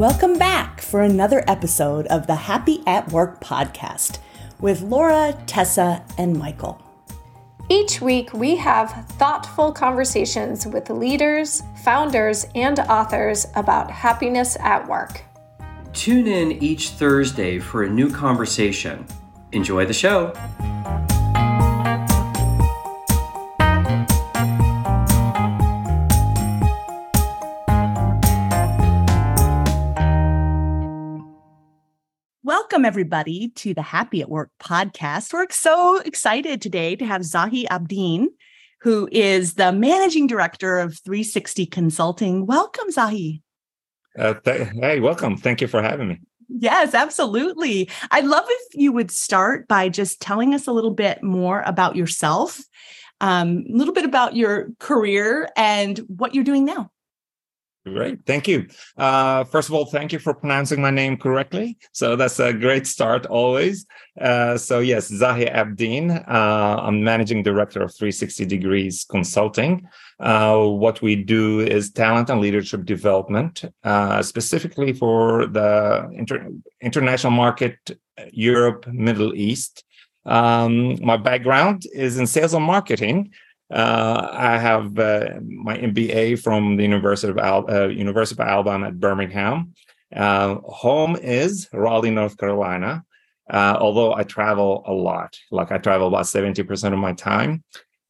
Welcome back for another episode of the Happy at Work podcast with Laura, Tessa, and Michael. Each week, we have thoughtful conversations with leaders, founders, and authors about happiness at work. Tune in each Thursday for a new conversation. Enjoy the show. Welcome, everybody, to the Happy at Work podcast. We're so excited today to have Zahi Abdeen, who is the managing director of 360 Consulting. Welcome, Zahi. Uh, th- hey, welcome. Thank you for having me. Yes, absolutely. I'd love if you would start by just telling us a little bit more about yourself, um, a little bit about your career and what you're doing now. Great. Thank you. Uh, first of all, thank you for pronouncing my name correctly. So that's a great start always. Uh, so yes, Zahi Abdeen. Uh, I'm managing director of 360 Degrees Consulting. Uh, what we do is talent and leadership development, uh, specifically for the inter- international market, Europe, Middle East. Um, my background is in sales and marketing. Uh, I have uh, my MBA from the University of Al- uh, University of Alabama at Birmingham. Uh, home is Raleigh, North Carolina. Uh, although I travel a lot, like I travel about seventy percent of my time,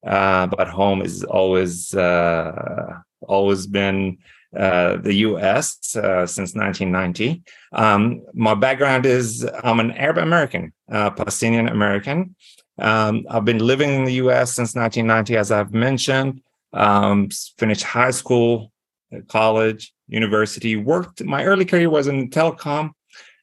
uh, but home is always always been the U.S. since 1990. Um, my background is I'm an Arab American, Palestinian American. Um, I've been living in the US since 1990, as I've mentioned. Um, finished high school, college, university, worked. My early career was in telecom.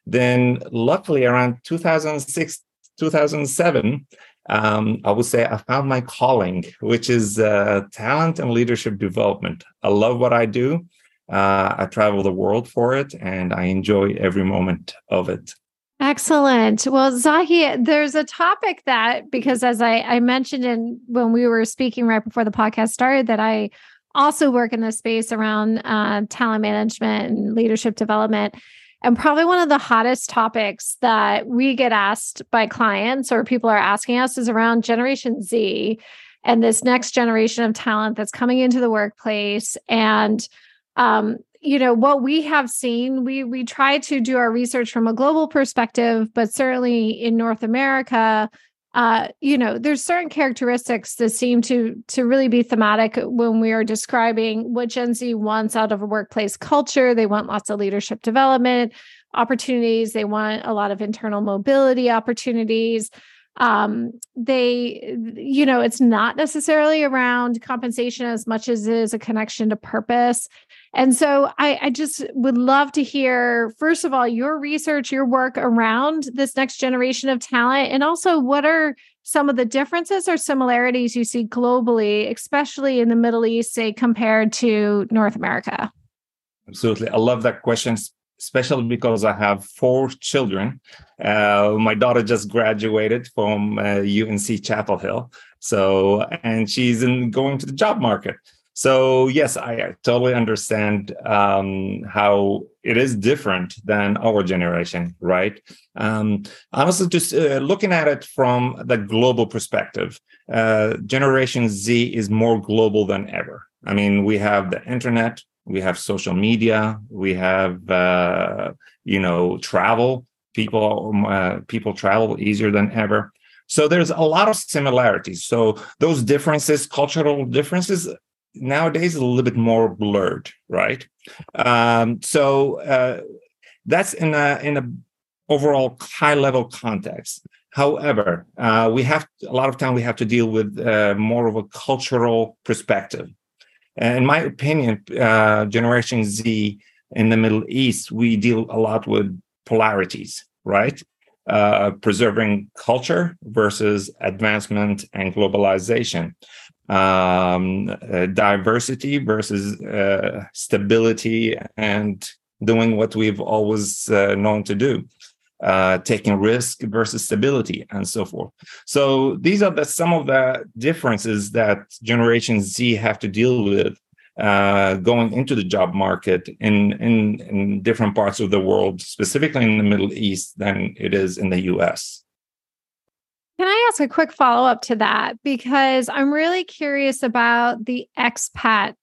Then, luckily, around 2006, 2007, um, I would say I found my calling, which is uh, talent and leadership development. I love what I do. Uh, I travel the world for it, and I enjoy every moment of it. Excellent. Well, Zahi, there's a topic that because as I, I mentioned in when we were speaking right before the podcast started, that I also work in the space around uh, talent management and leadership development. And probably one of the hottest topics that we get asked by clients or people are asking us is around Generation Z and this next generation of talent that's coming into the workplace. And um, you know what we have seen we we try to do our research from a global perspective but certainly in north america uh, you know there's certain characteristics that seem to to really be thematic when we are describing what gen z wants out of a workplace culture. They want lots of leadership development opportunities. They want a lot of internal mobility opportunities. Um, they you know it's not necessarily around compensation as much as it is a connection to purpose and so I, I just would love to hear, first of all, your research, your work around this next generation of talent, and also what are some of the differences or similarities you see globally, especially in the Middle East, say, compared to North America? Absolutely. I love that question, especially because I have four children. Uh, my daughter just graduated from uh, UNC Chapel Hill. So, and she's in going to the job market. So yes, I totally understand um, how it is different than our generation, right? Um, honestly, just uh, looking at it from the global perspective, uh, Generation Z is more global than ever. I mean, we have the internet, we have social media, we have uh, you know travel. People uh, people travel easier than ever. So there's a lot of similarities. So those differences, cultural differences, nowadays a little bit more blurred, right? Um, so uh, that's in a in a overall high level context. However, uh, we have a lot of time we have to deal with uh, more of a cultural perspective. And in my opinion, uh, Generation Z in the Middle East, we deal a lot with polarities, right? Uh, preserving culture versus advancement and globalization um, uh, diversity versus uh, stability and doing what we've always uh, known to do uh, taking risk versus stability and so forth so these are the some of the differences that generation z have to deal with uh, going into the job market in, in in different parts of the world, specifically in the Middle East, than it is in the U.S. Can I ask a quick follow up to that? Because I'm really curious about the expat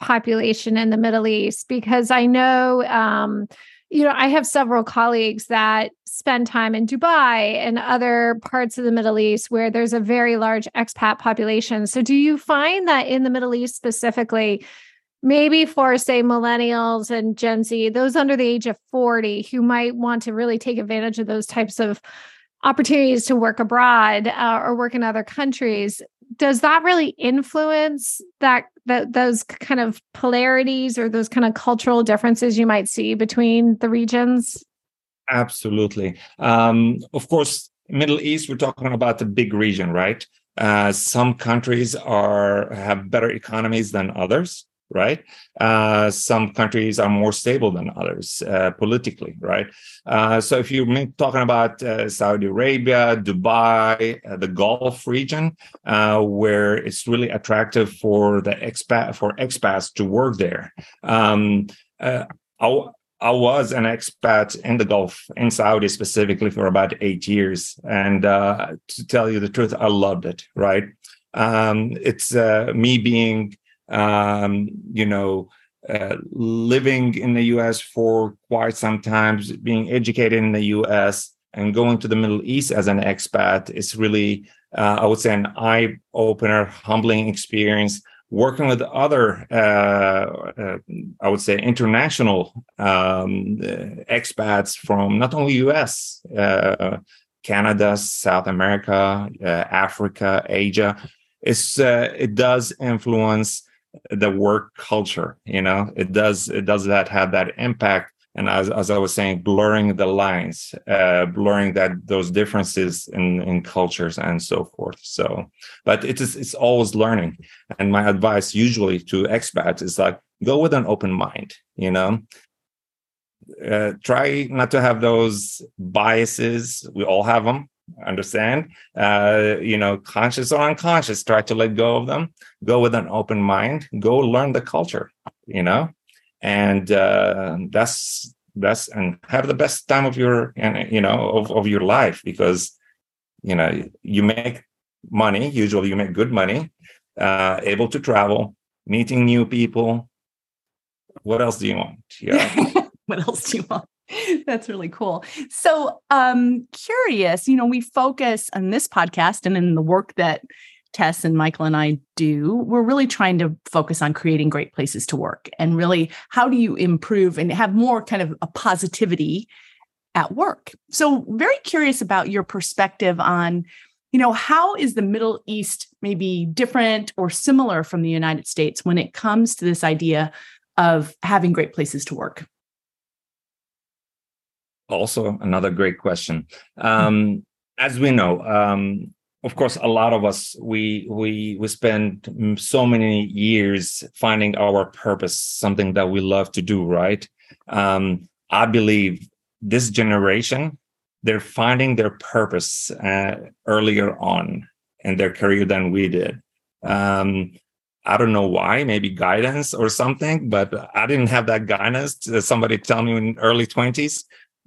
population in the Middle East, because I know, um, you know, I have several colleagues that spend time in Dubai and other parts of the Middle East where there's a very large expat population. So, do you find that in the Middle East specifically, maybe for say millennials and Gen Z, those under the age of 40 who might want to really take advantage of those types of opportunities to work abroad uh, or work in other countries does that really influence that that those kind of polarities or those kind of cultural differences you might see between the regions? Absolutely. Um, of course middle east we're talking about the big region right? Uh, some countries are have better economies than others right? Uh, some countries are more stable than others uh, politically, right? Uh, so if you're talking about uh, Saudi Arabia, Dubai, uh, the Gulf region, uh, where it's really attractive for the expat for expats to work there. Um, I, I was an expat in the Gulf, in Saudi specifically, for about eight years, and to tell you the truth, I loved it. Right, um, it's me being um, you know, uh, living in the US for quite some time, being educated in the US, and going to the Middle East as an expat is really, uh, I would say, an eye opener, humbling experience. Working with other, uh, uh I would say, international um, expats from not only US, uh, Canada, South America, uh, Africa, Asia, it's, it does influence the work culture you know? It does it does that have that impact. And as, as i was saying blurring the lines uh, blurring that those differences in in cultures and so forth. So but it is it's always learning. And my advice usually to expats is like go with an open mind you know? Uh, try not to have those biases. We all have them understand? Uh, you know conscious or unconscious try to let go of them. Go with an open mind. Go learn the culture you know? And uh, that's that's and have the best time of your and you know of, of your life because you know you make money usually you make good money uh, able to travel meeting new people. What else do you want? Yeah. What else do you want That's really cool. So, um, curious, you know, we focus on this podcast and in the work that Tess and Michael and I do, we're really trying to focus on creating great places to work and really how do you improve and have more kind of a positivity at work. So, very curious about your perspective on, you know, how is the Middle East maybe different or similar from the United States when it comes to this idea of having great places to work? Also another great question. Um, as we know, um, of course, a lot of us we we we spend so many years finding our purpose, something that we love to do. Right? Um, I believe this generation they're finding their purpose uh, earlier on in their career than we did. Um, I don't know why, maybe guidance or something, but I didn't have that guidance. Somebody tell me in early 20s,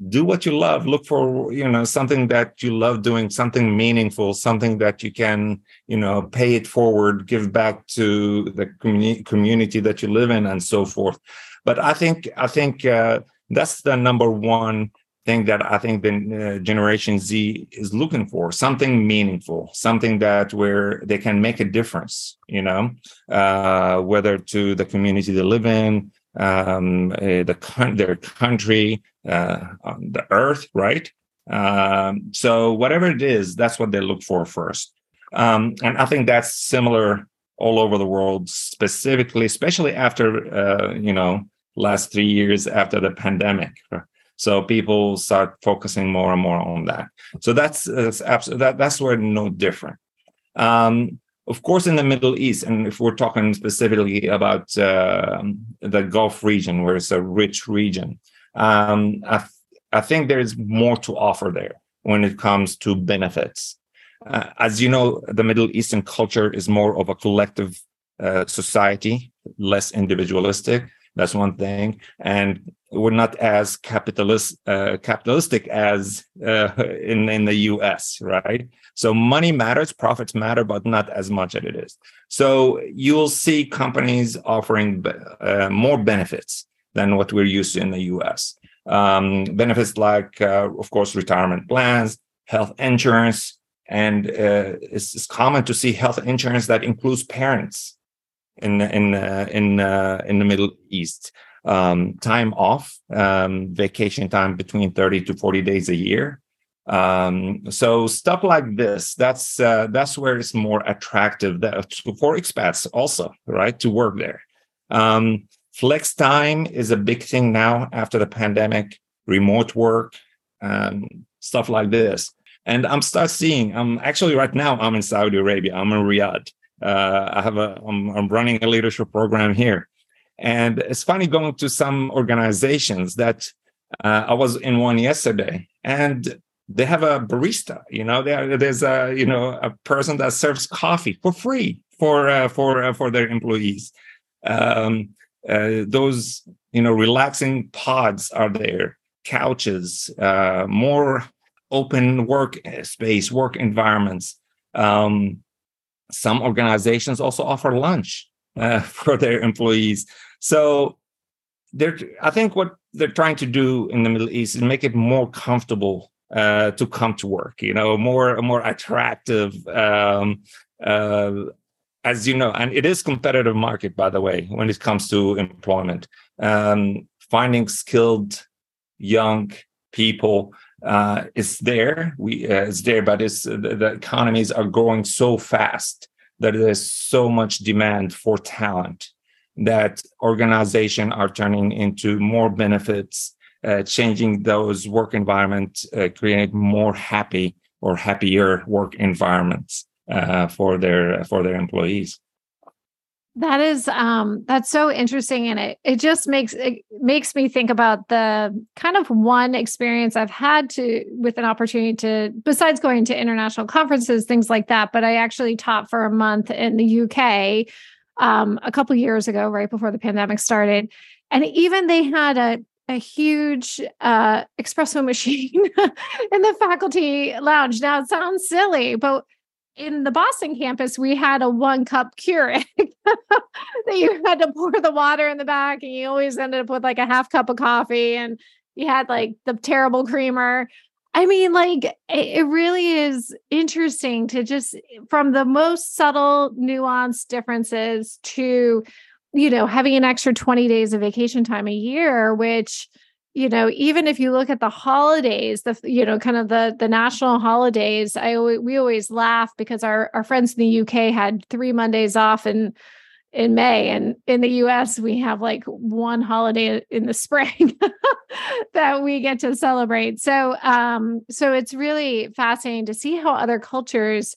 do what you love. Look for you know something that you love doing something meaningful something that you can you know pay it forward give back to the communi- community that you live in and so forth. But i think i think uh, that's the number one thing that i think the uh, generation z is looking for something meaningful something that where they can make a difference you know uh, whether to the community they live in um, uh, the their country, uh, the earth, right? Um, so whatever it is, that's what they look for first. Um, and I think that's similar all over the world, specifically, especially after uh, you know last three years after the pandemic. So people start focusing more and more on that. So that's that's absolutely that, that's where no different. Um, of course, in the Middle East, and if we're talking specifically about uh, the Gulf region, where it's a rich region, um, I, th- I, think there is more to offer there when it comes to benefits. Uh, as you know, the Middle Eastern culture is more of a collective uh, society less individualistic. That's one thing, and we're not as capitalist uh, capitalistic as uh, in in the U.S. Right? So money matters, profits matter, but not as much as it is. So you'll see companies offering uh, more benefits than what we're used to in the U.S. Um, benefits like, uh, of course, retirement plans, health insurance, and uh, it's, it's, common to see health insurance that includes parents in in uh, in uh, in the Middle East. Um, time off, um, vacation time between thirty to forty days a year. Um, so stuff like this, that's uh, that's where it's more attractive that, for expats also, right, to work there. Um, flex time is a big thing now after the pandemic. Remote work, um, stuff like this. And I'm start seeing. I'm actually right now. I'm in Saudi Arabia. I'm in Riyadh. Uh, I have a. I'm, I'm running a leadership program here, and it's funny going to some organizations that uh, I was in one yesterday, and they have a barista. You know, there there's a you know a person that serves coffee for free for uh, for uh, for their employees. Um, uh, those you know relaxing pods are there, couches, uh, more open work space, work environments. Um, some organizations also offer lunch uh, for their employees. So they're, I think what they're trying to do in the Middle East is make it more comfortable uh, to come to work. You know, more more attractive. Um, uh, as you know, and it is competitive market, by the way, when it comes to employment. Um, finding skilled young people uh, is there. We uh, it's there, but it's the, the economies are growing so fast that there's so much demand for talent that organizations are turning into more benefits, uh, changing those work environments, uh, creating more happy or happier work environments uh, for their for their employees. That is um that's so interesting and it it just makes it makes me think about the kind of one experience I've had to with an opportunity to besides going to international conferences things like that but I actually taught for a month in the UK um a couple years ago right before the pandemic started and even they had a a huge uh espresso machine in the faculty lounge. Now it sounds silly but in the Boston campus, we had a one cup Keurig that you had to pour the water in the back, and you always ended up with like a half cup of coffee, and you had like the terrible creamer. I mean, like it, really is interesting to just from the most subtle, nuanced differences to, you know, having an extra 20 days of vacation time a year, which you know even if you look at the holidays the you know kind of the the national holidays i always, we always laugh because our our friends in the uk had three mondays off in in may. And in the us we have like one holiday in the spring that we get to celebrate. So um so it's really fascinating to see how other cultures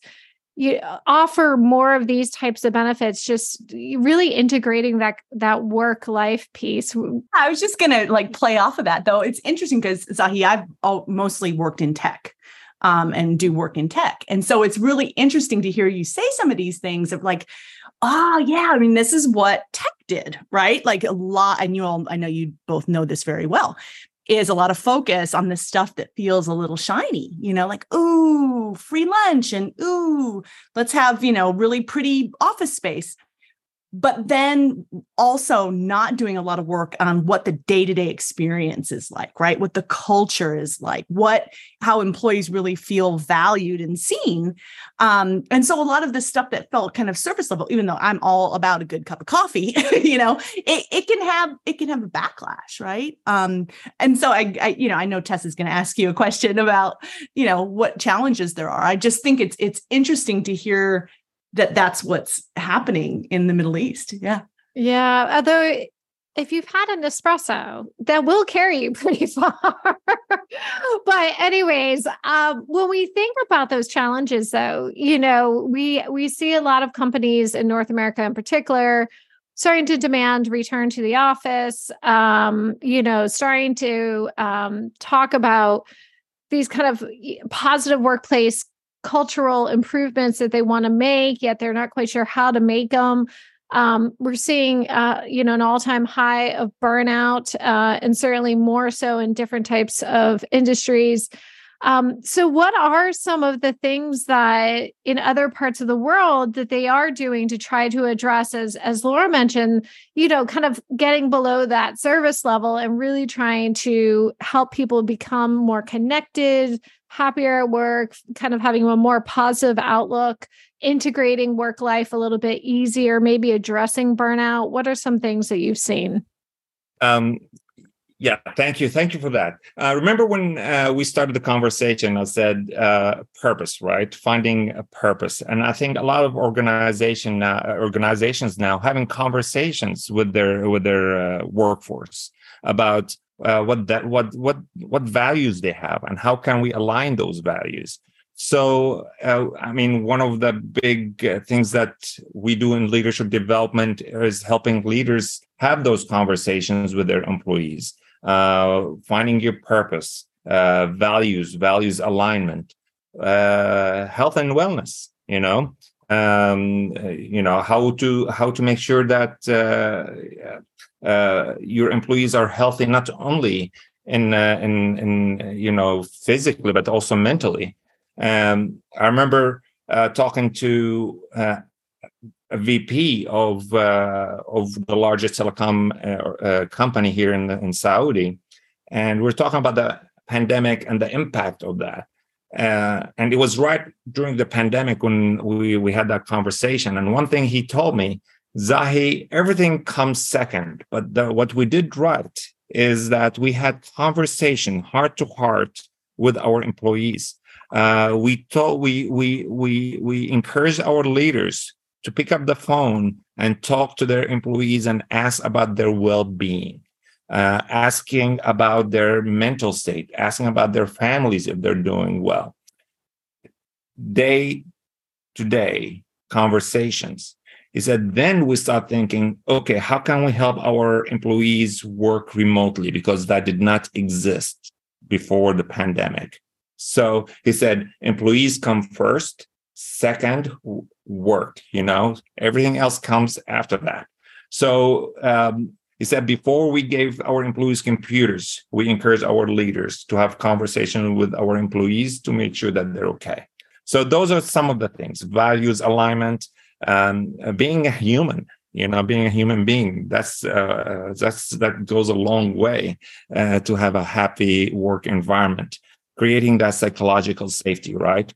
you offer more of these types of benefits just really integrating that that work life piece. I was just gonna like play off of that though. It's interesting because zahi i've all, mostly worked in tech um, and do work in tech. And so it's really interesting to hear you say some of these things of like oh yeah i mean this is what tech did right? Like a lot and you all i know you both know this very well is a lot of focus on the stuff that feels a little shiny, you know, like, ooh, free lunch and ooh, let's have, you know, really pretty office space but then also not doing a lot of work on what the day-to-day experience is like right? What the culture is like what how employees really feel valued and seen. Um, and so a lot of the stuff that felt kind of surface level even though i'm all about a good cup of coffee you know it, it can have it can have a backlash right? Um, and so I, I you know i know tess is going to ask you a question about you know what challenges there are. I just think it's it's interesting to hear that that's what's happening in the Middle East. Yeah. Yeah. Although if you've had an espresso, that will carry you pretty far. but anyways, um, when we think about those challenges, though, you know, we we see a lot of companies in North America, in particular, starting to demand return to the office. Um, you know, starting to um, talk about these kind of positive workplace cultural improvements that they want to make, yet they're not quite sure how to make them. Um, we're seeing, uh, you know, an all-time high of burnout, uh, and certainly more so in different types of industries. Um, so, what are some of the things that in other parts of the world that they are doing to try to address, as as Laura mentioned, you know, kind of getting below that service level and really trying to help people become more connected, happier at work, kind of having a more positive outlook, integrating work life a little bit easier, maybe addressing burnout? What are some things that you've seen? Um, yeah, thank you. Thank you for that. Uh, remember when uh, we started the conversation, I said uh, purpose, right? Finding a purpose. And I think a lot of organization uh, organizations now having conversations with their with their uh, workforce about uh, what that what what what values they have and how can we align those values. So, I mean, one of the big things that we do in leadership development is helping leaders have those conversations with their employees uh, finding your purpose, uh, values, values alignment, uh, health and wellness. You know, um, you know how to how to make sure that uh, uh, your employees are healthy not only in uh, in in you know physically but also mentally. Um, I remember talking to VP of uh, of the largest telecom uh, uh, company here in in Saudi, and we're talking about the pandemic and the impact of that. Uh, and it was right during the pandemic when we we had that conversation. And one thing he told me, Zahi, everything comes second, but the, what we did right is that we had conversation heart to heart with our employees. Uh, we told we we we we encourage our leaders to pick up the phone and talk to their employees and ask about their well-being uh, asking about their mental state asking about their families if they're doing well. Day to day conversations. He said then we start thinking okay how can we help our employees work remotely? Because that did not exist before the pandemic. So he said employees come first second work you know? Everything else comes after that. So um, he said before we gave our employees computers we encourage our leaders to have conversation with our employees to make sure that they're okay. So those are some of the things values alignment um, being a human you know being a human being that's uh, that's that goes a long way uh, to have a happy work environment. Creating that psychological safety right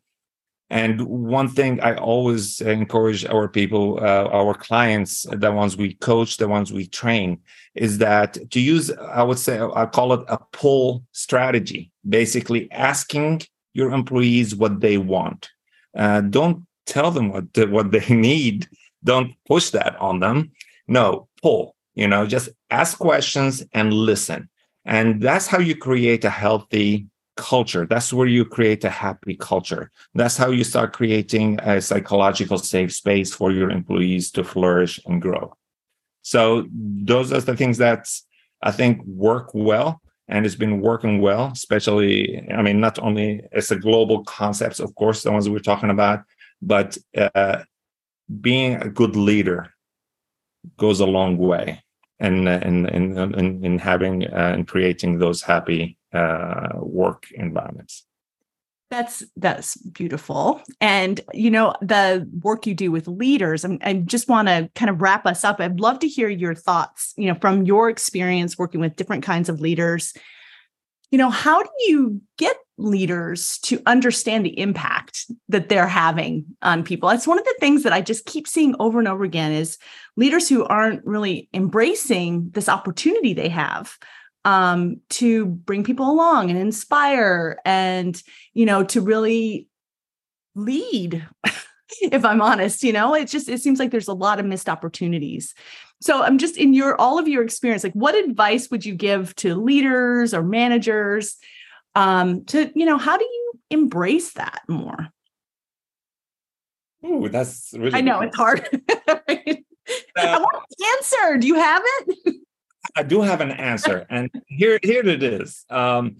and one thing I always encourage our people, uh, our clients, the ones we coach, the ones we train, is that to use, I would say, I call it a pull strategy, basically asking your employees what they want. Uh, don't tell them what, what they need. Don't push that on them. No, pull, you know, just ask questions and listen. And that's how you create a healthy culture. That's where you create a happy culture. That's how you start creating a psychological safe space for your employees to flourish and grow. So those are the things that I think work well and it's been working well, especially, I mean, not only as a global concepts, of course, the ones we're talking about, but uh, being a good leader goes a long way in in in in, in having uh, and creating those happy uh, work environments. That's that's beautiful, and you know the work you do with leaders. I, I just want to kind of wrap us up. I'd love to hear your thoughts. You know, from your experience working with different kinds of leaders. You know, how do you get leaders to understand the impact that they're having on people that's one of the things that i just keep seeing over and over again is leaders who aren't really embracing this opportunity they have um, to bring people along and inspire and you know to really lead if i'm honest you know? It just it seems like there's a lot of missed opportunities. So i'm just in your all of your experience like what advice would you give to leaders or managers um to you know how do you embrace that more? Ooh, that's really i know it's hard. I want an answer. Do you have it? I do have an answer, and here here it is. Um,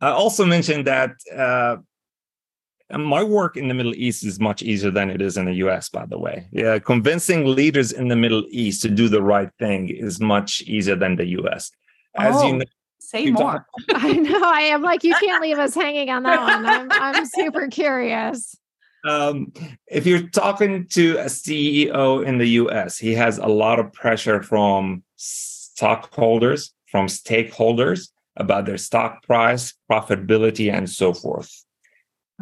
I also mentioned that uh, my work in the Middle East is much easier than it is in the US, by the way. Yeah, convincing leaders in the Middle East to do the right thing is much easier than the US. As oh, you know, say more. I know. I am like, you can't leave us hanging on that one. I'm, I'm super curious. Um, if you're talking to a CEO in the US, he has a lot of pressure from stockholders, from stakeholders about their stock price, profitability, and so forth.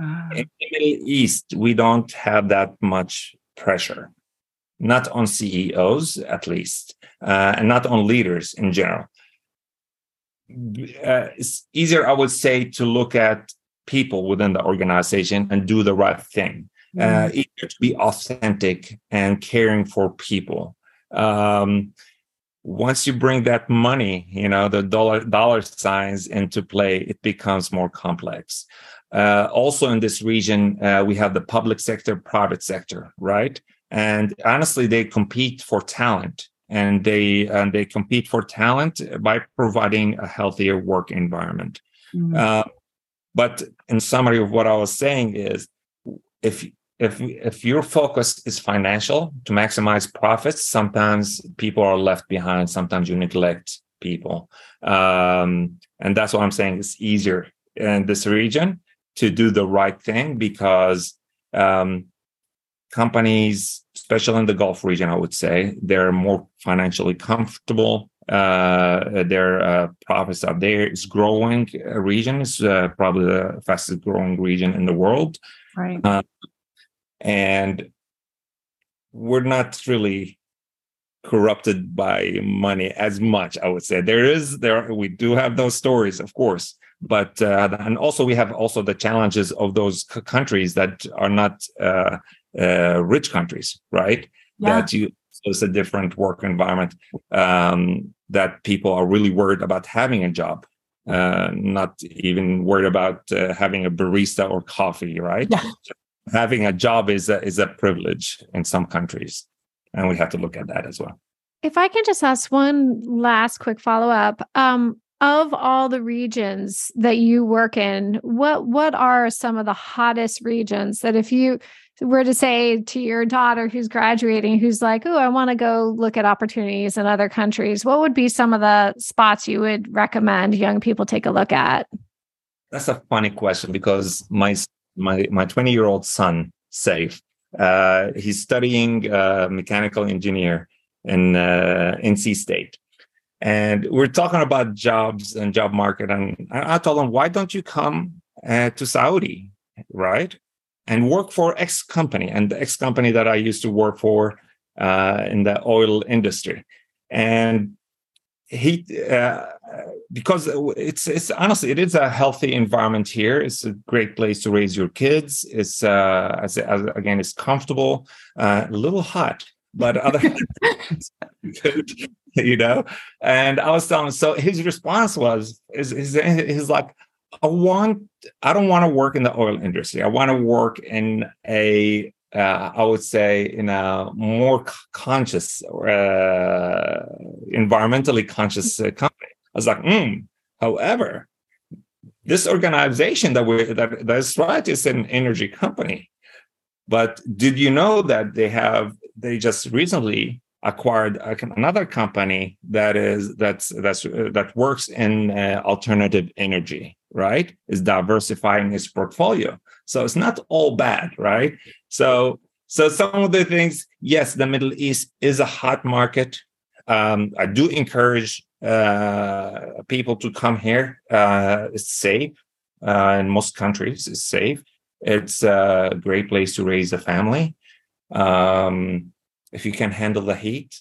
Uh, in the Middle East, we don't have that much pressure, not on CEOs at least, uh, and not on leaders in general. Uh, it's easier, I would say, to look at people within the organization and do the right thing. Mm. easier to be authentic and caring for people. Um, once you bring that money, you know, the dollar dollar signs into play, it becomes more complex. Uh, also in this region, uh, we have the public sector, private sector, right? And honestly, they compete for talent, and they and they compete for talent by providing a healthier work environment. Mm-hmm. Uh, but in summary of what I was saying is, if if if your focus is financial to maximize profits sometimes people are left behind sometimes you neglect people. Um, and that's what i'm saying it's easier in this region to do the right thing because um, companies especially in the gulf region i would say they're more financially comfortable uh, their uh, profits are there. It's growing region is uh, probably the fastest growing region in the world. Right. Uh, and we're not really corrupted by money as much i would say. There is there we do have those stories of course but uh, and also we have also the challenges of those c- countries that are not uh, uh, rich countries right? Yeah. that you so it's a different work environment um, that people are really worried about having a job uh, not even worried about uh, having a barista or coffee right? Yeah having a job is a, is a privilege in some countries and we have to look at that as well. If i can just ask one last quick follow-up um, of all the regions that you work in what what are some of the hottest regions that if you were to say to your daughter who's graduating who's like oh i want to go look at opportunities in other countries what would be some of the spots you would recommend young people take a look at? That's a funny question because my my my 20 year old son safe. Uh, he's studying uh, mechanical engineer in uh, nc state. And we're talking about jobs and job market. And i told him why don't you come uh, to saudi right and work for x company? And the x company that i used to work for uh, in the oil industry. And he uh, because it's it's honestly it is a healthy environment here. It's a great place to raise your kids. It's uh as, as again it's comfortable uh, a little hot but other good you know? And i was telling him so his response was is is he's like i want i don't want to work in the oil industry. I want to work in a uh, I would say, in a more conscious, uh, environmentally conscious uh, company. Was like, hmm. However, this organization that we that that's right is an energy company. But did you know that they have they just recently acquired another company that is that's that's uh, that works in uh, alternative energy right is diversifying its portfolio so it's not all bad right so so some of the things yes the middle east is a hot market um, i do encourage uh, people to come here uh, it's safe uh, in most countries it's safe it's a great place to raise a family um, if you can handle the heat.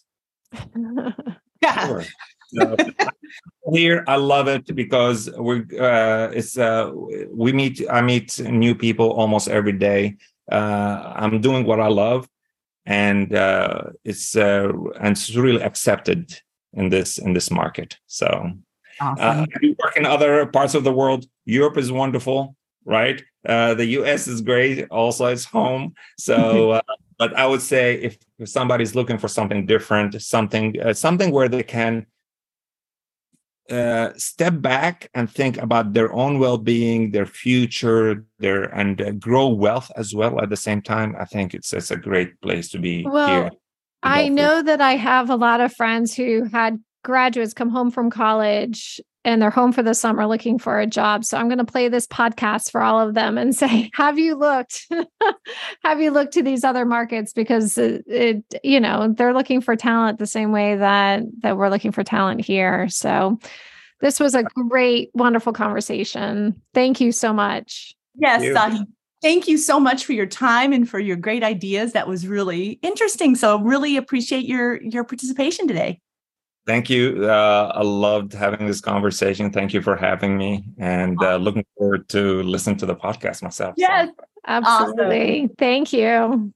yeah. Sure. So, here I love it because we're uh, it's uh, we meet I meet new people almost every day. Uh, I'm doing what I love, and uh, it's uh, and it's really accepted in this in this market. So uh, awesome. I work in other parts of the world. Europe is wonderful, right? Uh, the U.S. is great. Also, it's home. So uh, but I would say if, if somebody's looking for something different, something uh, something where they can uh, step back and think about their own well-being, their future, their and uh, grow wealth as well at the same time. I think it's it's a great place to be well, here. I know that I have a lot of friends who had graduates come home from college and they're home for the summer looking for a job. So I'm going to play this podcast for all of them and say, have you looked? have you looked to these other markets because it, it, you know, they're looking for talent the same way that that we're looking for talent here. So this was a great wonderful conversation. Thank you so much. Yes, Thank you. Thank you so much for your time and for your great ideas. That was really interesting. So really appreciate your your participation today. Thank you. Uh, I loved having this conversation. Thank you for having me, and uh, looking forward to listen to the podcast myself. Yes, so. absolutely. Awesome. Thank you.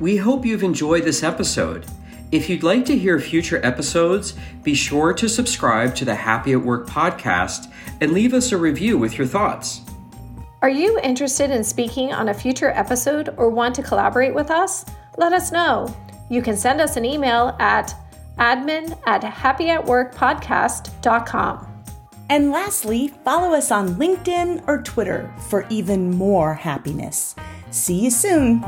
We hope you've enjoyed this episode. If you'd like to hear future episodes, be sure to subscribe to the Happy at Work podcast and leave us a review with your thoughts. Are you interested in speaking on a future episode or want to collaborate with us? Let us know you can send us an email at admin at happyatworkpodcast.com. And lastly, follow us on LinkedIn or Twitter for even more happiness. See you soon.